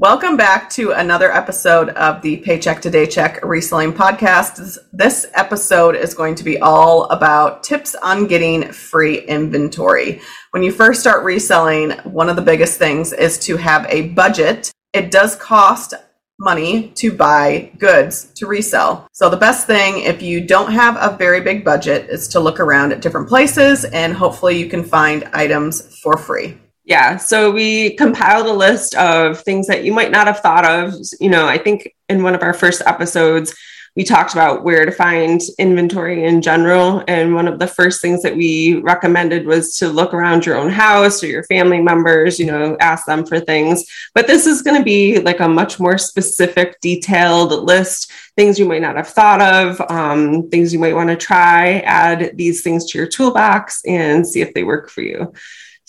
Welcome back to another episode of the Paycheck to Daycheck Reselling Podcast. This episode is going to be all about tips on getting free inventory. When you first start reselling, one of the biggest things is to have a budget. It does cost money to buy goods to resell. So the best thing if you don't have a very big budget is to look around at different places and hopefully you can find items for free. Yeah. So we compiled a list of things that you might not have thought of. You know, I think in one of our first episodes, we talked about where to find inventory in general. And one of the first things that we recommended was to look around your own house or your family members, you know, ask them for things. But this is going to be like a much more specific, detailed list, things you might not have thought of, um, things you might want to try, add these things to your toolbox and see if they work for you.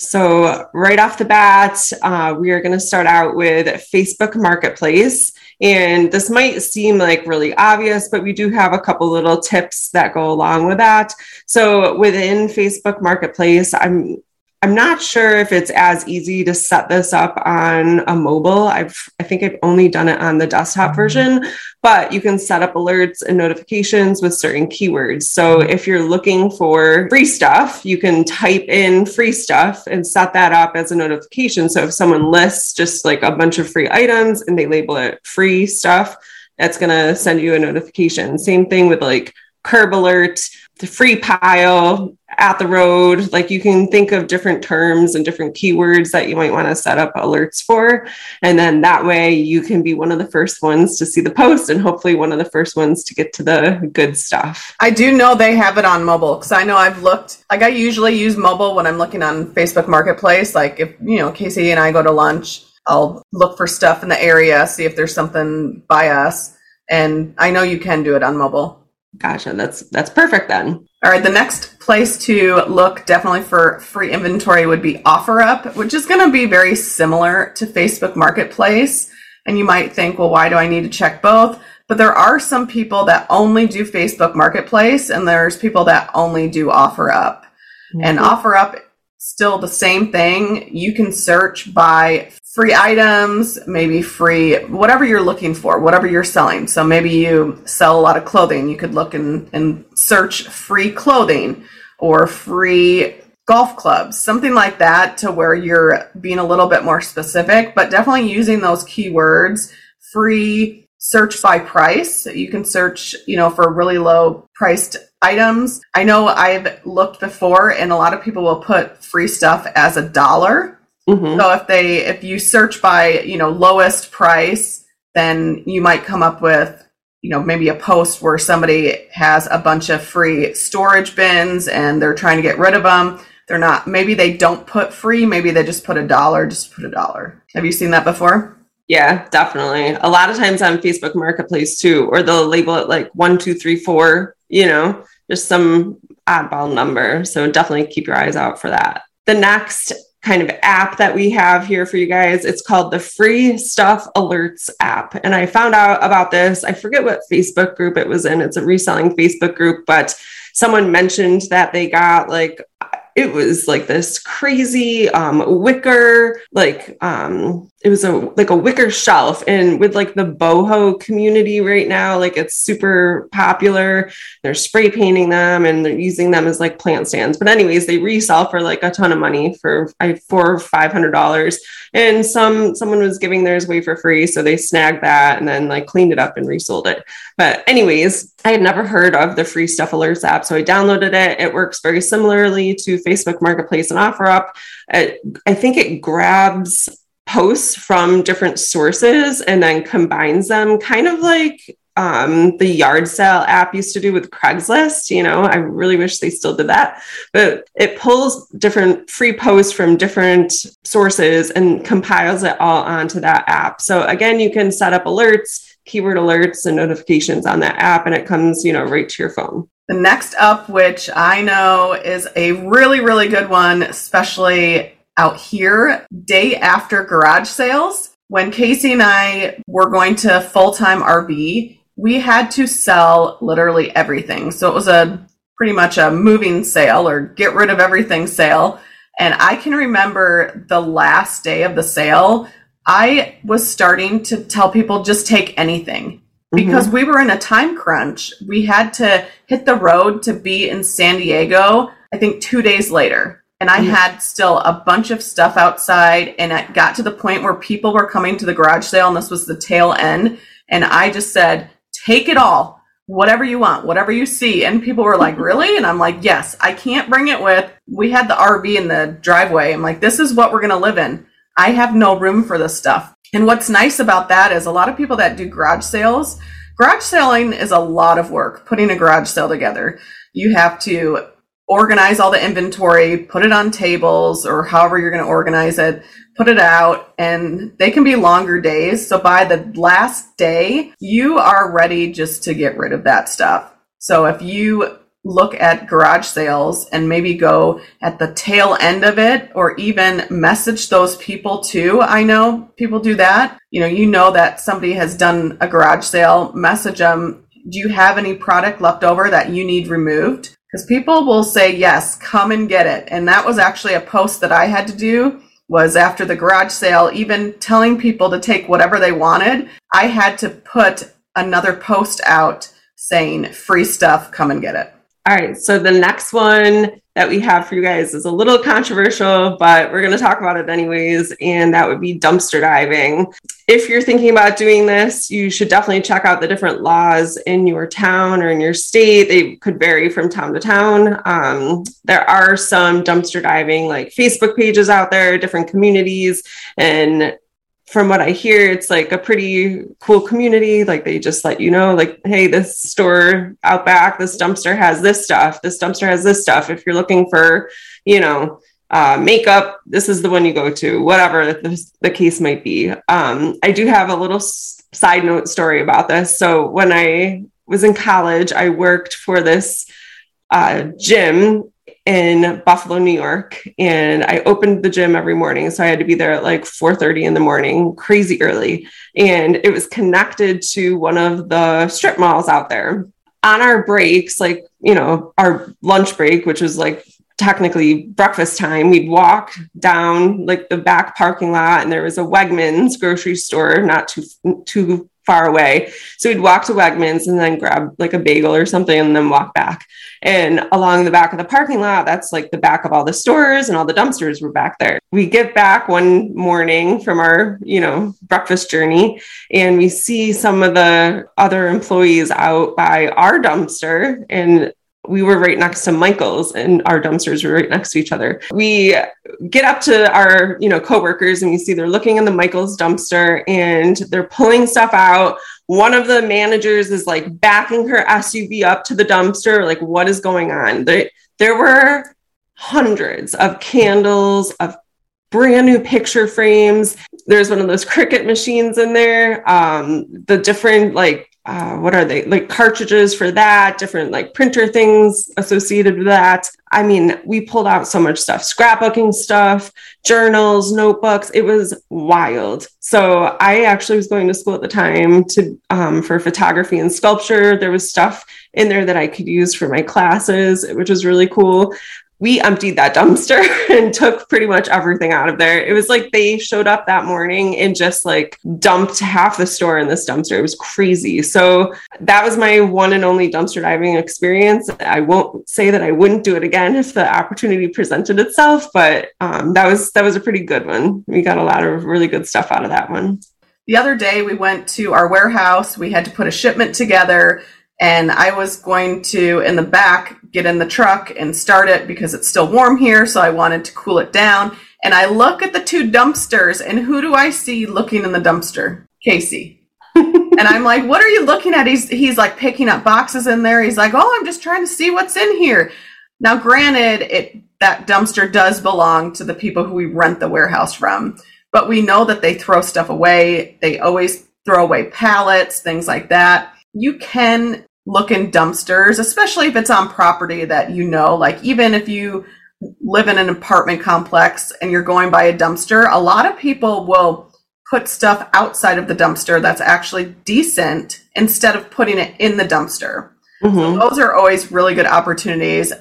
So, right off the bat, uh, we are going to start out with Facebook Marketplace. And this might seem like really obvious, but we do have a couple little tips that go along with that. So, within Facebook Marketplace, I'm I'm not sure if it's as easy to set this up on a mobile. I've I think I've only done it on the desktop mm-hmm. version, but you can set up alerts and notifications with certain keywords. So mm-hmm. if you're looking for free stuff, you can type in free stuff and set that up as a notification. So if someone lists just like a bunch of free items and they label it free stuff, that's going to send you a notification. Same thing with like curb alert, the free pile, at the road. Like you can think of different terms and different keywords that you might want to set up alerts for. And then that way you can be one of the first ones to see the post and hopefully one of the first ones to get to the good stuff. I do know they have it on mobile because I know I've looked, like I usually use mobile when I'm looking on Facebook Marketplace. Like if, you know, Casey and I go to lunch, I'll look for stuff in the area, see if there's something by us. And I know you can do it on mobile. Gotcha. That's that's perfect then. All right. The next place to look definitely for free inventory would be OfferUp, which is going to be very similar to Facebook Marketplace. And you might think, well, why do I need to check both? But there are some people that only do Facebook Marketplace, and there's people that only do OfferUp. Mm-hmm. And OfferUp still the same thing. You can search by free items, maybe free whatever you're looking for, whatever you're selling. So maybe you sell a lot of clothing. You could look and, and search free clothing or free golf clubs, something like that to where you're being a little bit more specific, but definitely using those keywords, free search by price. You can search, you know, for really low priced items. I know I've looked before and a lot of people will put free stuff as a dollar Mm-hmm. So if they if you search by, you know, lowest price, then you might come up with, you know, maybe a post where somebody has a bunch of free storage bins and they're trying to get rid of them. They're not maybe they don't put free, maybe they just put a dollar, just put a dollar. Have you seen that before? Yeah, definitely. A lot of times on Facebook Marketplace too, or they'll label it like one, two, three, four, you know, just some oddball number. So definitely keep your eyes out for that. The next kind of app that we have here for you guys. It's called the Free Stuff Alerts app. And I found out about this. I forget what Facebook group it was in. It's a reselling Facebook group, but someone mentioned that they got like it was like this crazy um, wicker, like um, it was a like a wicker shelf, and with like the boho community right now, like it's super popular. They're spray painting them and they're using them as like plant stands. But anyways, they resell for like a ton of money for like four or five hundred dollars, and some someone was giving theirs away for free, so they snagged that and then like cleaned it up and resold it. But anyways, I had never heard of the free stuff alerts app, so I downloaded it. It works very similarly to Facebook Marketplace and OfferUp. It, I think it grabs posts from different sources and then combines them, kind of like um, the yard sale app used to do with Craigslist. You know, I really wish they still did that, but it pulls different free posts from different sources and compiles it all onto that app. So again, you can set up alerts keyword alerts and notifications on that app and it comes, you know, right to your phone. The next up, which I know is a really, really good one, especially out here, day after garage sales. When Casey and I were going to full time RV, we had to sell literally everything. So it was a pretty much a moving sale or get rid of everything sale. And I can remember the last day of the sale, I was starting to tell people just take anything because mm-hmm. we were in a time crunch. We had to hit the road to be in San Diego, I think two days later. And I mm-hmm. had still a bunch of stuff outside, and it got to the point where people were coming to the garage sale, and this was the tail end. And I just said, take it all, whatever you want, whatever you see. And people were like, really? And I'm like, yes, I can't bring it with. We had the RV in the driveway. I'm like, this is what we're going to live in. I have no room for this stuff. And what's nice about that is a lot of people that do garage sales, garage selling is a lot of work putting a garage sale together. You have to organize all the inventory, put it on tables or however you're going to organize it, put it out, and they can be longer days. So by the last day, you are ready just to get rid of that stuff. So if you look at garage sales and maybe go at the tail end of it or even message those people too. I know people do that. You know, you know that somebody has done a garage sale, message them, do you have any product left over that you need removed? Because people will say, yes, come and get it. And that was actually a post that I had to do was after the garage sale, even telling people to take whatever they wanted. I had to put another post out saying free stuff, come and get it. All right. So the next one that we have for you guys is a little controversial, but we're going to talk about it anyways. And that would be dumpster diving. If you're thinking about doing this, you should definitely check out the different laws in your town or in your state. They could vary from town to town. Um, there are some dumpster diving like Facebook pages out there, different communities, and from what I hear, it's like a pretty cool community. Like they just let you know, like, hey, this store out back, this dumpster has this stuff. This dumpster has this stuff. If you're looking for, you know, uh, makeup, this is the one you go to, whatever the, the case might be. Um, I do have a little side note story about this. So when I was in college, I worked for this uh, gym in Buffalo, New York, and I opened the gym every morning. So I had to be there at like 4:30 in the morning, crazy early. And it was connected to one of the strip malls out there. On our breaks, like, you know, our lunch break, which was like technically breakfast time, we'd walk down like the back parking lot and there was a Wegmans grocery store not too too far away. So we'd walk to Wegmans and then grab like a bagel or something and then walk back. And along the back of the parking lot, that's like the back of all the stores and all the dumpsters were back there. We get back one morning from our, you know, breakfast journey and we see some of the other employees out by our dumpster and we were right next to Michael's and our dumpsters were right next to each other. We get up to our, you know, coworkers and we see they're looking in the Michael's dumpster and they're pulling stuff out. One of the managers is like backing her SUV up to the dumpster. Like, what is going on? There, there were hundreds of candles, of brand new picture frames. There's one of those Cricut machines in there. Um, the different like uh, what are they like cartridges for that different like printer things associated with that. I mean we pulled out so much stuff scrapbooking stuff journals notebooks. It was wild. So i actually was going to school at the time to um, for photography and sculpture. There was stuff in there that i could use for my classes which was really cool we emptied that dumpster and took pretty much everything out of there. It was like they showed up that morning and just like dumped half the store in this dumpster. It was crazy. So that was my one and only dumpster diving experience. I won't say that I wouldn't do it again if the opportunity presented itself, but um, that was that was a pretty good one. We got a lot of really good stuff out of that one. The other day we went to our warehouse. We had to put a shipment together and I was going to in the back get in the truck and start it because it's still warm here, so I wanted to cool it down. And I look at the two dumpsters, and who do I see looking in the dumpster? Casey. and I'm like, "What are you looking at?" He's he's like picking up boxes in there. He's like, "Oh, I'm just trying to see what's in here." Now, granted, it that dumpster does belong to the people who we rent the warehouse from, but we know that they throw stuff away. They always throw away pallets, things like that. You can look in dumpsters, especially if it's on property that you know. Like, even if you live in an apartment complex and you're going by a dumpster, a lot of people will put stuff outside of the dumpster that's actually decent instead of putting it in the dumpster. Mm-hmm. So those are always really good opportunities.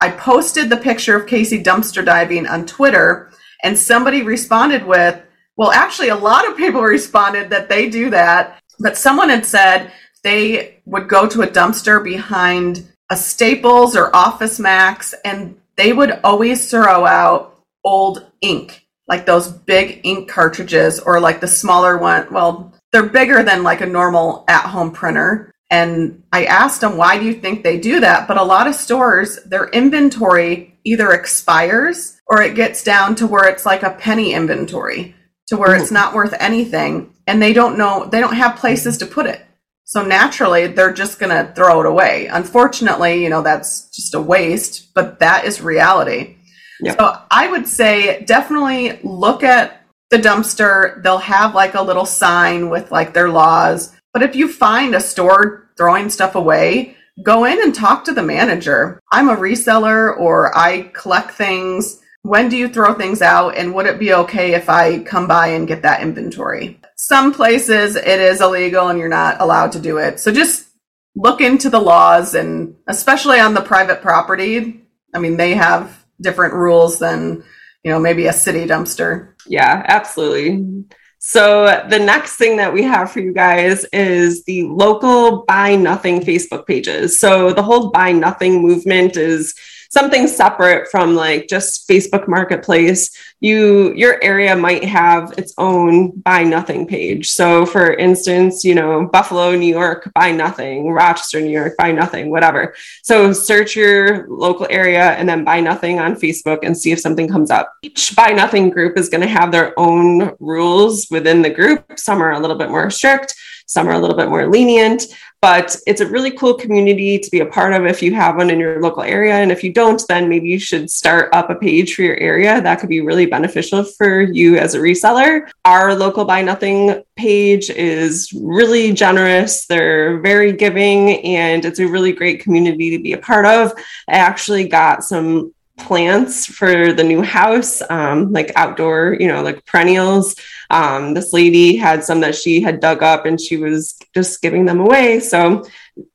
I posted the picture of Casey dumpster diving on Twitter, and somebody responded with, well, actually, a lot of people responded that they do that, but someone had said they would go to a dumpster behind a Staples or Office Max, and they would always throw out old ink, like those big ink cartridges, or like the smaller one. Well, they're bigger than like a normal at home printer. And I asked them, why do you think they do that? But a lot of stores, their inventory either expires or it gets down to where it's like a penny inventory to where it's hmm. not worth anything. And they don't know, they don't have places to put it. So naturally, they're just going to throw it away. Unfortunately, you know, that's just a waste, but that is reality. Yep. So I would say definitely look at the dumpster. They'll have like a little sign with like their laws but if you find a store throwing stuff away, go in and talk to the manager. I'm a reseller or I collect things. When do you throw things out? And would it be okay if I come by and get that inventory? Some places it is illegal and you're not allowed to do it. So just look into the laws and especially on the private property. I mean, they have different rules than, you know, maybe a city dumpster. Yeah, absolutely. So, the next thing that we have for you guys is the local buy nothing Facebook pages. So, the whole buy nothing movement is something separate from like just Facebook Marketplace, you your area might have its own buy nothing page. So for instance, you know, Buffalo, New York, buy nothing, Rochester, New York, buy nothing, whatever. So search your local area and then buy nothing on Facebook and see if something comes up. Each buy nothing group is going to have their own rules within the group. Some are a little bit more strict, some are a little bit more lenient but it's a really cool community to be a part of if you have one in your local area. And if you don't, then maybe you should start up a page for your area. That could be really beneficial for you as a reseller. Our local buy nothing page is really generous. They're very giving and it's a really great community to be a part of. I actually got some plants for the new house, um, like outdoor, you know, like perennials. Um, this lady had some that she had dug up and she was just giving them away. So,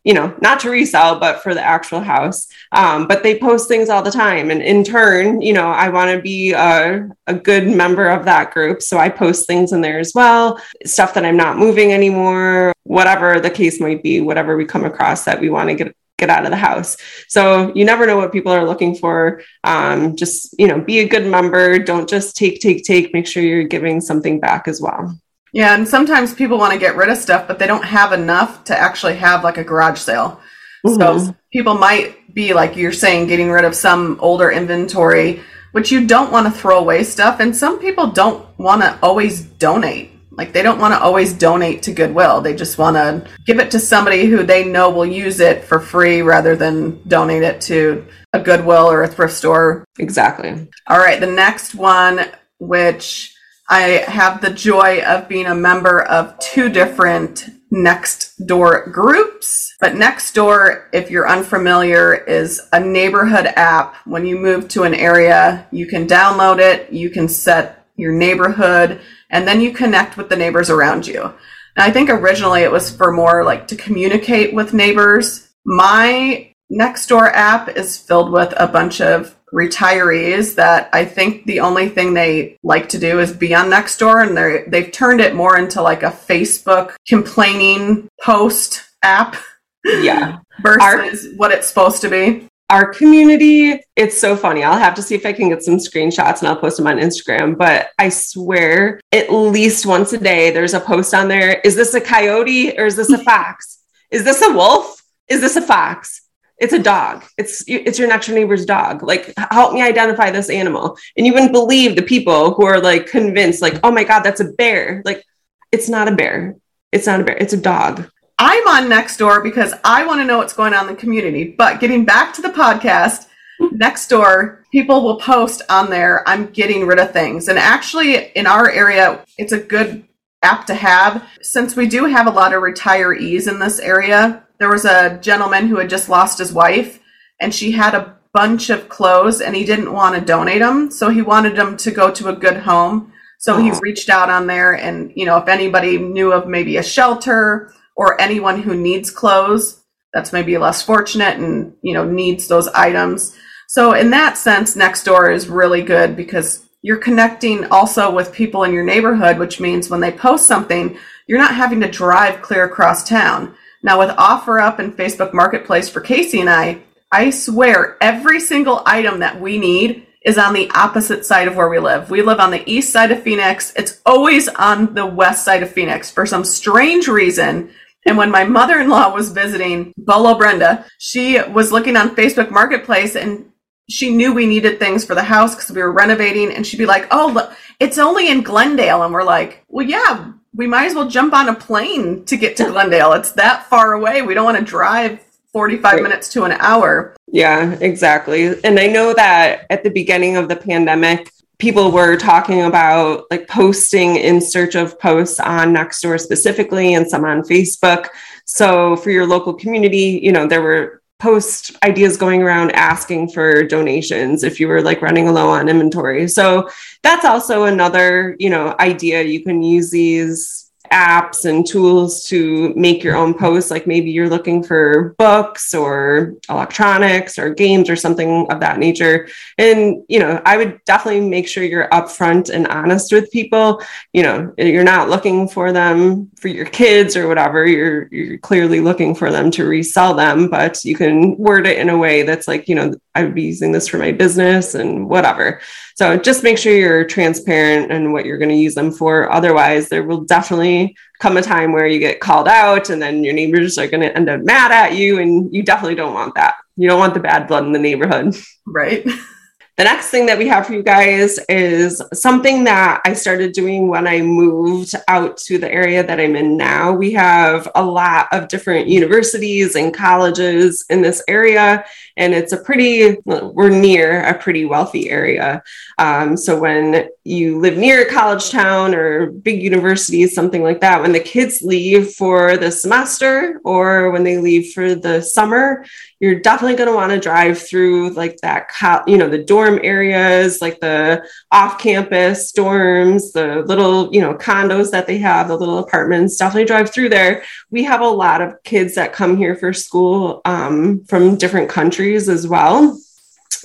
you know, not to resell, but for the actual house. Um, but they post things all the time. And in turn, you know, I want to be a, a good member of that group. So I post things in there as well, stuff that I'm not moving anymore, whatever the case might be, whatever we come across that we want to get get out of the house. So you never know what people are looking for. Um, just, you know, be a good member. Don't just take, take, take. Make sure you're giving something back as well. Yeah. And sometimes people want to get rid of stuff, but they don't have enough to actually have like a garage sale. Mm-hmm. So people might be like you're saying, getting rid of some older inventory, which you don't want to throw away stuff. And some people don't want to always donate. Like they don't want to always donate to Goodwill. They just want to give it to somebody who they know will use it for free rather than donate it to a Goodwill or a thrift store. Exactly. All right, the next one which I have the joy of being a member of two different Nextdoor groups. But Nextdoor, if you're unfamiliar, is a neighborhood app. When you move to an area, you can download it, you can set your neighborhood and then you connect with the neighbors around you. And I think originally it was for more like to communicate with neighbors. My Nextdoor app is filled with a bunch of retirees that I think the only thing they like to do is be on Nextdoor and they they've turned it more into like a Facebook complaining post app. Yeah. versus Our, what it's supposed to be our community, it's so funny. I'll have to see if I can get some screenshots and I'll post them on Instagram. But I swear, at least once a day, there's a post on there. Is this a coyote or is this a fox? Is this a wolf? Is this a fox? It's a dog. It's it's your next door neighbor's dog. Like, help me identify this animal. And you wouldn't believe the people who are like convinced, like, oh my god, that's a bear. Like, it's not a bear. It's not a bear. It's a dog. I'm on Nextdoor because I want to know what's going on in the community. But getting back to the podcast, Nextdoor, people will post on there, I'm getting rid of things. And actually, in our area, it's a good app to have since we do have a lot of retirees in this area. there was a gentleman who had just lost his wife and she had a bunch of clothes and he didn't want to donate them. So he wanted them to go to a good home. So he oh. reached out on there and, you know, if anybody knew of maybe a shelter or anyone who needs clothes that's maybe less fortunate and, you know, needs those items. So in that sense, Nextdoor is really good because you're connecting also with people in your neighborhood, which means when they post something, you're not having to drive clear across town. Now with OfferUp and Facebook Marketplace for Casey and I, I swear every single item that we need is on the opposite side of where we live. We live on the east side of Phoenix. It's always on the west side of Phoenix for some strange reason. And when my mother-in-law was visiting Bolo Brenda, she was looking on Facebook Marketplace and she knew we needed things for the house because we were renovating and she'd be like, "Oh, look, it's only in Glendale." And we're like, "Well, yeah, we might as well jump on a plane to get to Glendale. It's that far away. We don't want to drive 45 right. minutes to an hour. Yeah, exactly. And I know that at the beginning of the pandemic, people were talking about like posting in search of posts on Nextdoor specifically and some on Facebook. So for your local community, you know, there were post ideas going around asking for donations if you were like running low on inventory. So that's also another, you know, idea you can use these apps and tools to make your own posts. Like maybe you're looking for books or electronics or games or something of that nature. And, you know, I would definitely make sure you're upfront and honest with people. You know, you're not looking for them for your kids or whatever. You're, you're clearly looking for them to resell them, but you can word it in a way that's like, you know, I would be using this for my business and whatever. So just make sure you're transparent and what you're going to use them for. Otherwise, there will definitely come a time where you get called out and then your neighbors are going to end up mad at you. And you definitely don't want that. You don't want the bad blood in the neighborhood. Right. The next thing that we have for you guys is something that I started doing when I moved out to the area that I'm in now. We have a lot of different universities and colleges in this area, and it's a pretty, we're near a pretty wealthy area. Um, so when you live near a college town or big universities, something like that, when the kids leave for the semester or when they leave for the summer, you're definitely going to want to drive through like that, you know, the dorm areas, like the off campus dorms, the little, you know, condos that they have, the little apartments, definitely drive through there. We have a lot of kids that come here for school um, from different countries as well.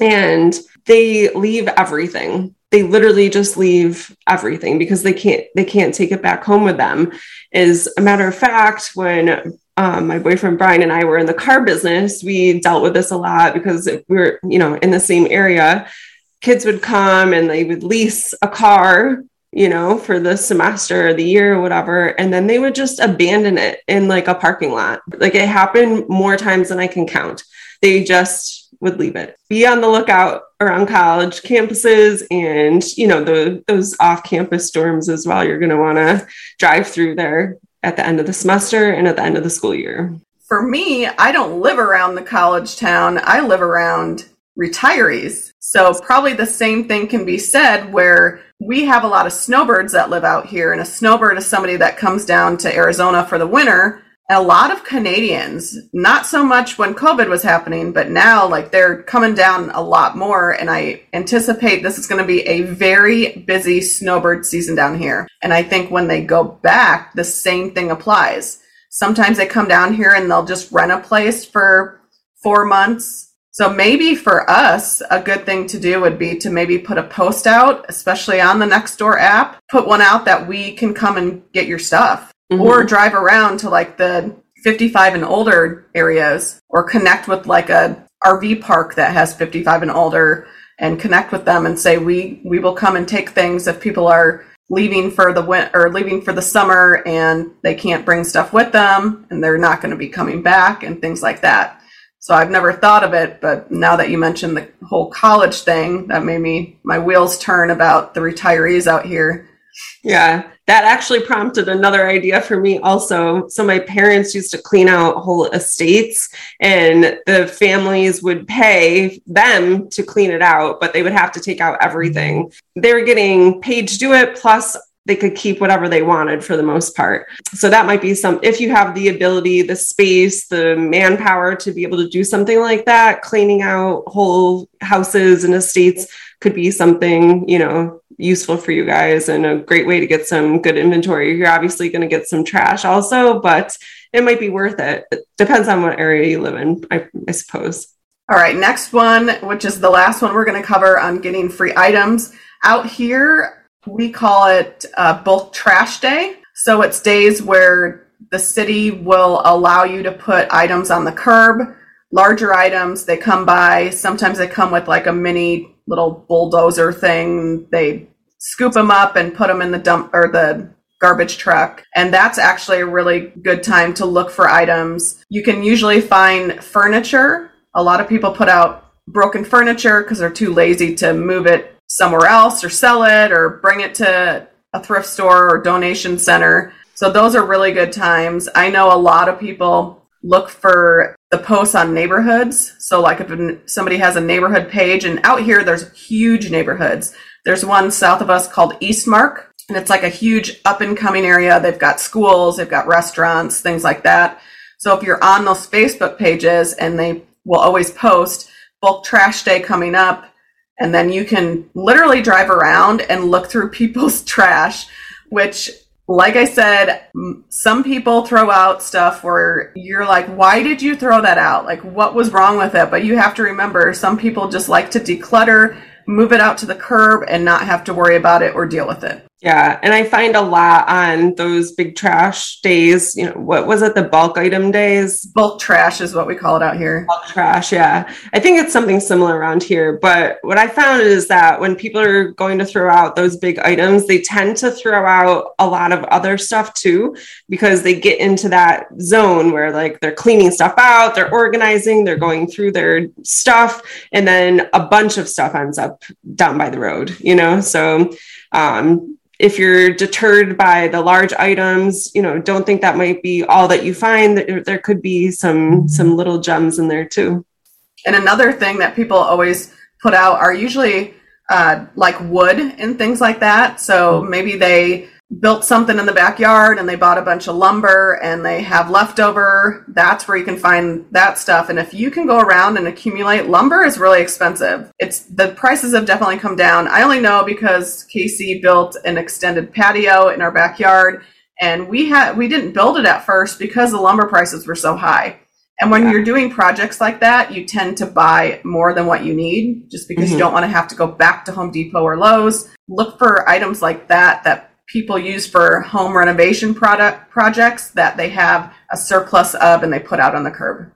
And they leave everything they literally just leave everything because they can't they can't take it back home with them as a matter of fact when um, my boyfriend Brian and I were in the car business, we dealt with this a lot because we were, you know, in the same area. Kids would come and they would lease a car, you know, for the semester or the year or whatever, and then they would just abandon it in like a parking lot. Like it happened more times than I can count. They just would leave it. Be on the lookout around college campuses and you know the those off-campus dorms as well. You're going to want to drive through there at the end of the semester and at the end of the school year? For me, I don't live around the college town. I live around retirees. So probably the same thing can be said where we have a lot of snowbirds that live out here and a snowbird is somebody that comes down to Arizona for the winter a lot of Canadians, not so much when COVID was happening, but now like they're coming down a lot more. And I anticipate this is going to be a very busy snowbird season down here. And I think when they go back, the same thing applies. Sometimes they come down here and they'll just rent a place for four months. So maybe for us, a good thing to do would be to maybe put a post out, especially on the Nextdoor app, put one out that we can come and get your stuff mm-hmm. or drive around to like the 55 and older areas or connect with like a RV park that has 55 and older and connect with them and say we we will come and take things if people are leaving for the winter or leaving for the summer and they can't bring stuff with them and they're not going to be coming back and things like that. So I've never thought of it, but now that you mentioned the whole college thing, that made me my wheels turn about the retirees out here. Yeah, that actually prompted another idea for me also. So my parents used to clean out whole estates and the families would pay them to clean it out, but they would have to take out everything. They were getting paid to do it plus they could keep whatever they wanted for the most part. So that might be some, if you have the ability, the space, the manpower to be able to do something like that, cleaning out whole houses and estates could be something, you know, useful for you guys and a great way to get some good inventory. You're obviously going to get some trash also, but it might be worth it. It depends on what area you live in, I, I suppose. All right, next one, which is the last one we're going to cover on getting free items. Out here, we call it uh, bulk trash day. So it's days where the city will allow you to put items on the curb, larger items. They come by. Sometimes they come with like a mini little bulldozer thing. They scoop them up and put them in the dump or the garbage truck. And that's actually a really good time to look for items. You can usually find furniture. A lot of people put out broken furniture because they're too lazy to move it somewhere else or sell it or bring it to a thrift store or donation center. So those are really good times. I know a lot of people look for the posts on neighborhoods. So like if somebody has a neighborhood page and out here there's huge neighborhoods. There's one south of us called Eastmark and it's like a huge up and coming area. They've got schools, they've got restaurants, things like that. So if you're on those Facebook pages and they will always post bulk trash day coming up, and then you can literally drive around and look through people's trash, which, like I said, some people throw out stuff where you're like, why did you throw that out? Like, what was wrong with it? But you have to remember, some people just like to declutter, move it out to the curb, and not have to worry about it or deal with it. Yeah, and I find a lot on those big trash days. You know, what was it? The bulk item days. Bulk trash is what we call it out here. Bulk trash. Yeah, I think it's something similar around here. But what I found is that when people are going to throw out those big items, they tend to throw out a lot of other stuff too, because they get into that zone where like they're cleaning stuff out, they're organizing, they're going through their stuff, and then a bunch of stuff ends up down by the road. You know, so. Um, if you're deterred by the large items you know don't think that might be all that you find. There, could be some some little gems in there too. And another thing that people always put out are usually uh, like wood and things like that. So maybe they built something in the backyard and they bought a bunch of lumber and they have leftover, that's where you can find that stuff. And if you can go around and accumulate, lumber is really expensive. It's the prices have definitely come down. I only know because Casey built an extended patio in our backyard and we had we didn't build it at first because the lumber prices were so high. And when yeah. you're doing projects like that, you tend to buy more than what you need just because mm-hmm. you don't want to have to go back to Home Depot or Lowe's. Look for items like that that people use for home renovation product projects that they have a surplus of and they put out on the curb.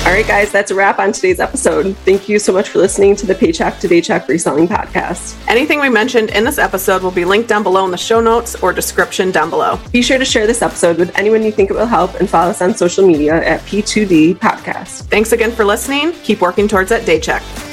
All right, guys, that's a wrap on today's episode. Thank you so much for listening to the Paycheck to Daycheck Reselling Podcast. Anything we mentioned in this episode will be linked down below in the show notes or description down below. Be sure to share this episode with anyone you think it will help and follow us on social media at P2D Podcast. Thanks again for listening. Keep working towards that Daycheck.